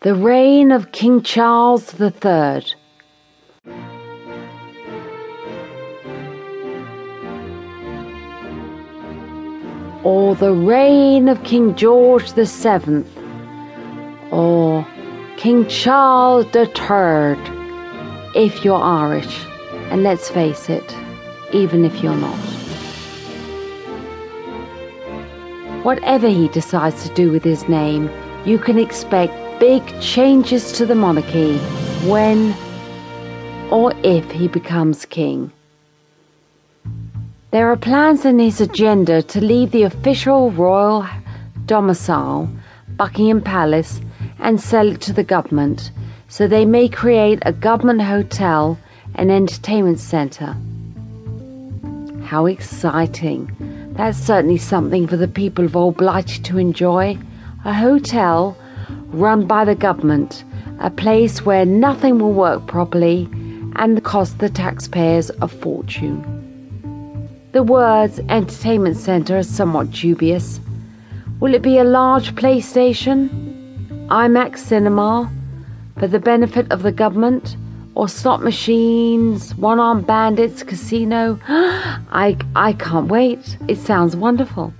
The reign of King Charles III. Or the reign of King George VII. Or King Charles III, if you're Irish. And let's face it, even if you're not. Whatever he decides to do with his name, you can expect big changes to the monarchy when or if he becomes king. There are plans in his agenda to leave the official royal domicile, Buckingham Palace, and sell it to the government so they may create a government hotel and entertainment centre. How exciting! That's certainly something for the people of Old Blighty to enjoy. A hotel run by the government, a place where nothing will work properly and cost the taxpayers a fortune. The words entertainment centre are somewhat dubious. Will it be a large PlayStation? IMAX cinema? For the benefit of the government? Or slot machines, one armed bandits, casino? I, I can't wait. It sounds wonderful.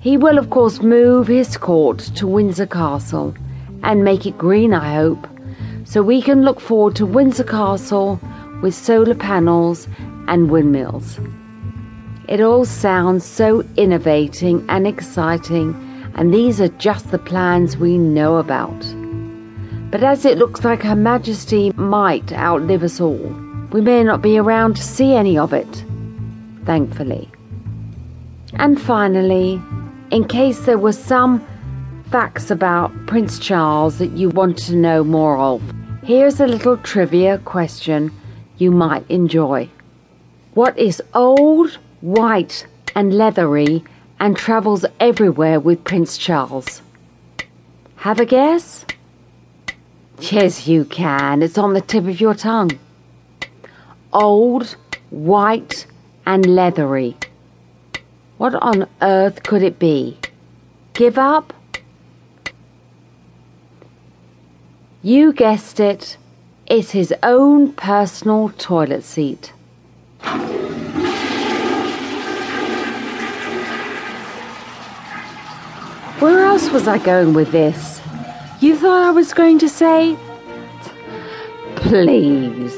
He will, of course, move his court to Windsor Castle and make it green, I hope, so we can look forward to Windsor Castle with solar panels and windmills. It all sounds so innovating and exciting, and these are just the plans we know about. But as it looks like Her Majesty might outlive us all, we may not be around to see any of it, thankfully. And finally, in case there were some facts about Prince Charles that you want to know more of, here's a little trivia question you might enjoy. What is old, white, and leathery and travels everywhere with Prince Charles? Have a guess? Yes, you can. It's on the tip of your tongue. Old, white, and leathery. What on earth could it be? Give up? You guessed it. It's his own personal toilet seat. Where else was I going with this? You thought I was going to say? Please.